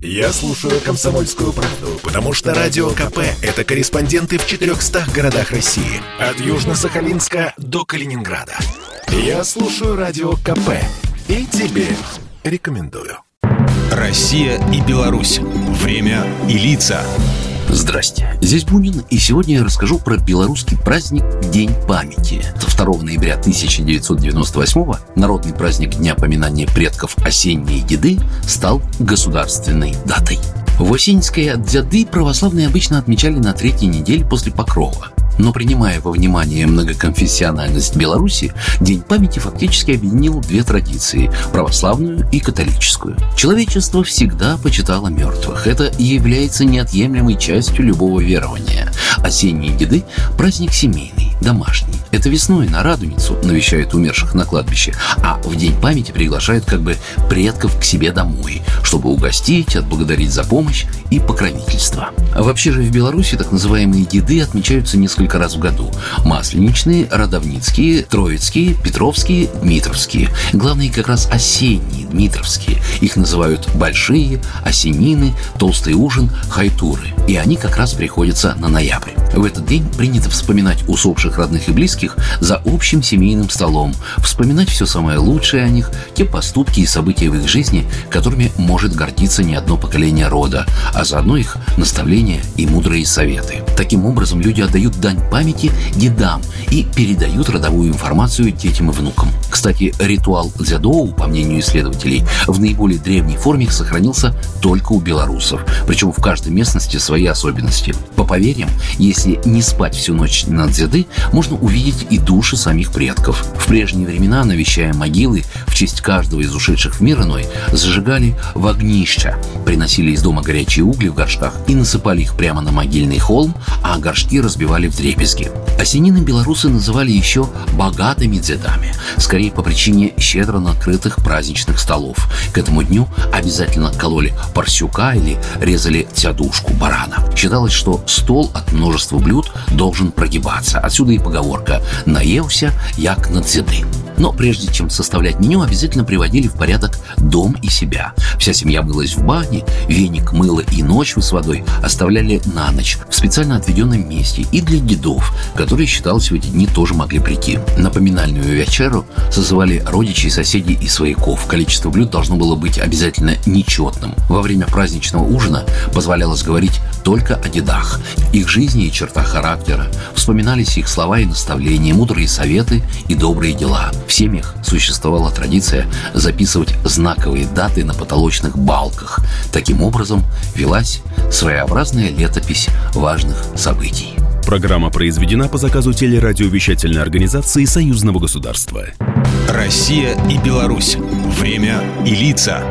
Я слушаю «Комсомольскую правду», потому что «Радио КП» — это корреспонденты в 400 городах России. От Южно-Сахалинска до Калининграда. Я слушаю «Радио КП» и тебе рекомендую. Россия и Беларусь. Время и лица. Здрасте, здесь Бунин, и сегодня я расскажу про белорусский праздник День памяти. 2 ноября 1998 народный праздник Дня поминания предков осенние деды стал государственной датой. В осенние деды православные обычно отмечали на третьей неделе после Покрова. Но принимая во внимание многоконфессиональность Беларуси, День памяти фактически объединил две традиции – православную и католическую. Человечество всегда почитало мертвых. Это является неотъемлемой частью любого верования. Осенние деды – праздник семейный, домашний. Это весной на Радуницу навещают умерших на кладбище, а в День памяти приглашают как бы предков к себе домой, чтобы угостить, отблагодарить за помощь и покровительство. Вообще же в Беларуси так называемые деды отмечаются несколько раз в году. Масленичные, Родовницкие, Троицкие, Петровские, Дмитровские. Главные как раз осенние, Дмитровские. Их называют большие, осеннины, толстый ужин, хайтуры. И они как раз приходятся на ноябрь. В этот день принято вспоминать усопших родных и близких за общим семейным столом, вспоминать все самое лучшее о них, те поступки и события в их жизни, которыми может гордиться не одно поколение рода, а заодно их наставления и мудрые советы. Таким образом, люди отдают дань памяти дедам и передают родовую информацию детям и внукам. Кстати, ритуал дзядоу, по мнению исследователей, в наиболее древней форме сохранился только у белорусов, причем в каждой местности свои особенности. По поверьям, если не спать всю ночь на дзяды, можно увидеть и души самих предков. В прежние времена, навещая могилы, в честь каждого из ушедших в мир иной, зажигали в огнища, приносили из дома горячие угли в горшках и насыпали их прямо на могильный холм, а горшки разбивали в дребезги. Осенины белорусы называли еще богатыми дзедами, скорее по причине щедро накрытых праздничных столов. К этому дню обязательно кололи парсюка или резали тядушку барана. Считалось, что стол от множества блюд должен прогибаться. Отсюда и поговорка «наелся, як на дзеды». Но прежде чем составлять меню, обязательно приводили в порядок дом и себя. Вся семья мылась в бане, веник, мыло и ночью с водой оставляли на ночь в специально отведенном месте и для дедов, которые, считалось, в эти дни тоже могли прийти. На поминальную вечеру созывали родичей, соседей и свояков. Количество блюд должно было быть обязательно нечетным. Во время праздничного ужина позволялось говорить только о дедах, их жизни и чертах характера. Вспоминались их слова и наставления, мудрые советы и добрые дела. В семьях существовала традиция записывать знаковые даты на потолочных балках. Таким образом, велась своеобразная летопись важных событий. Программа произведена по заказу телерадиовещательной организации Союзного государства. Россия и Беларусь. Время и лица.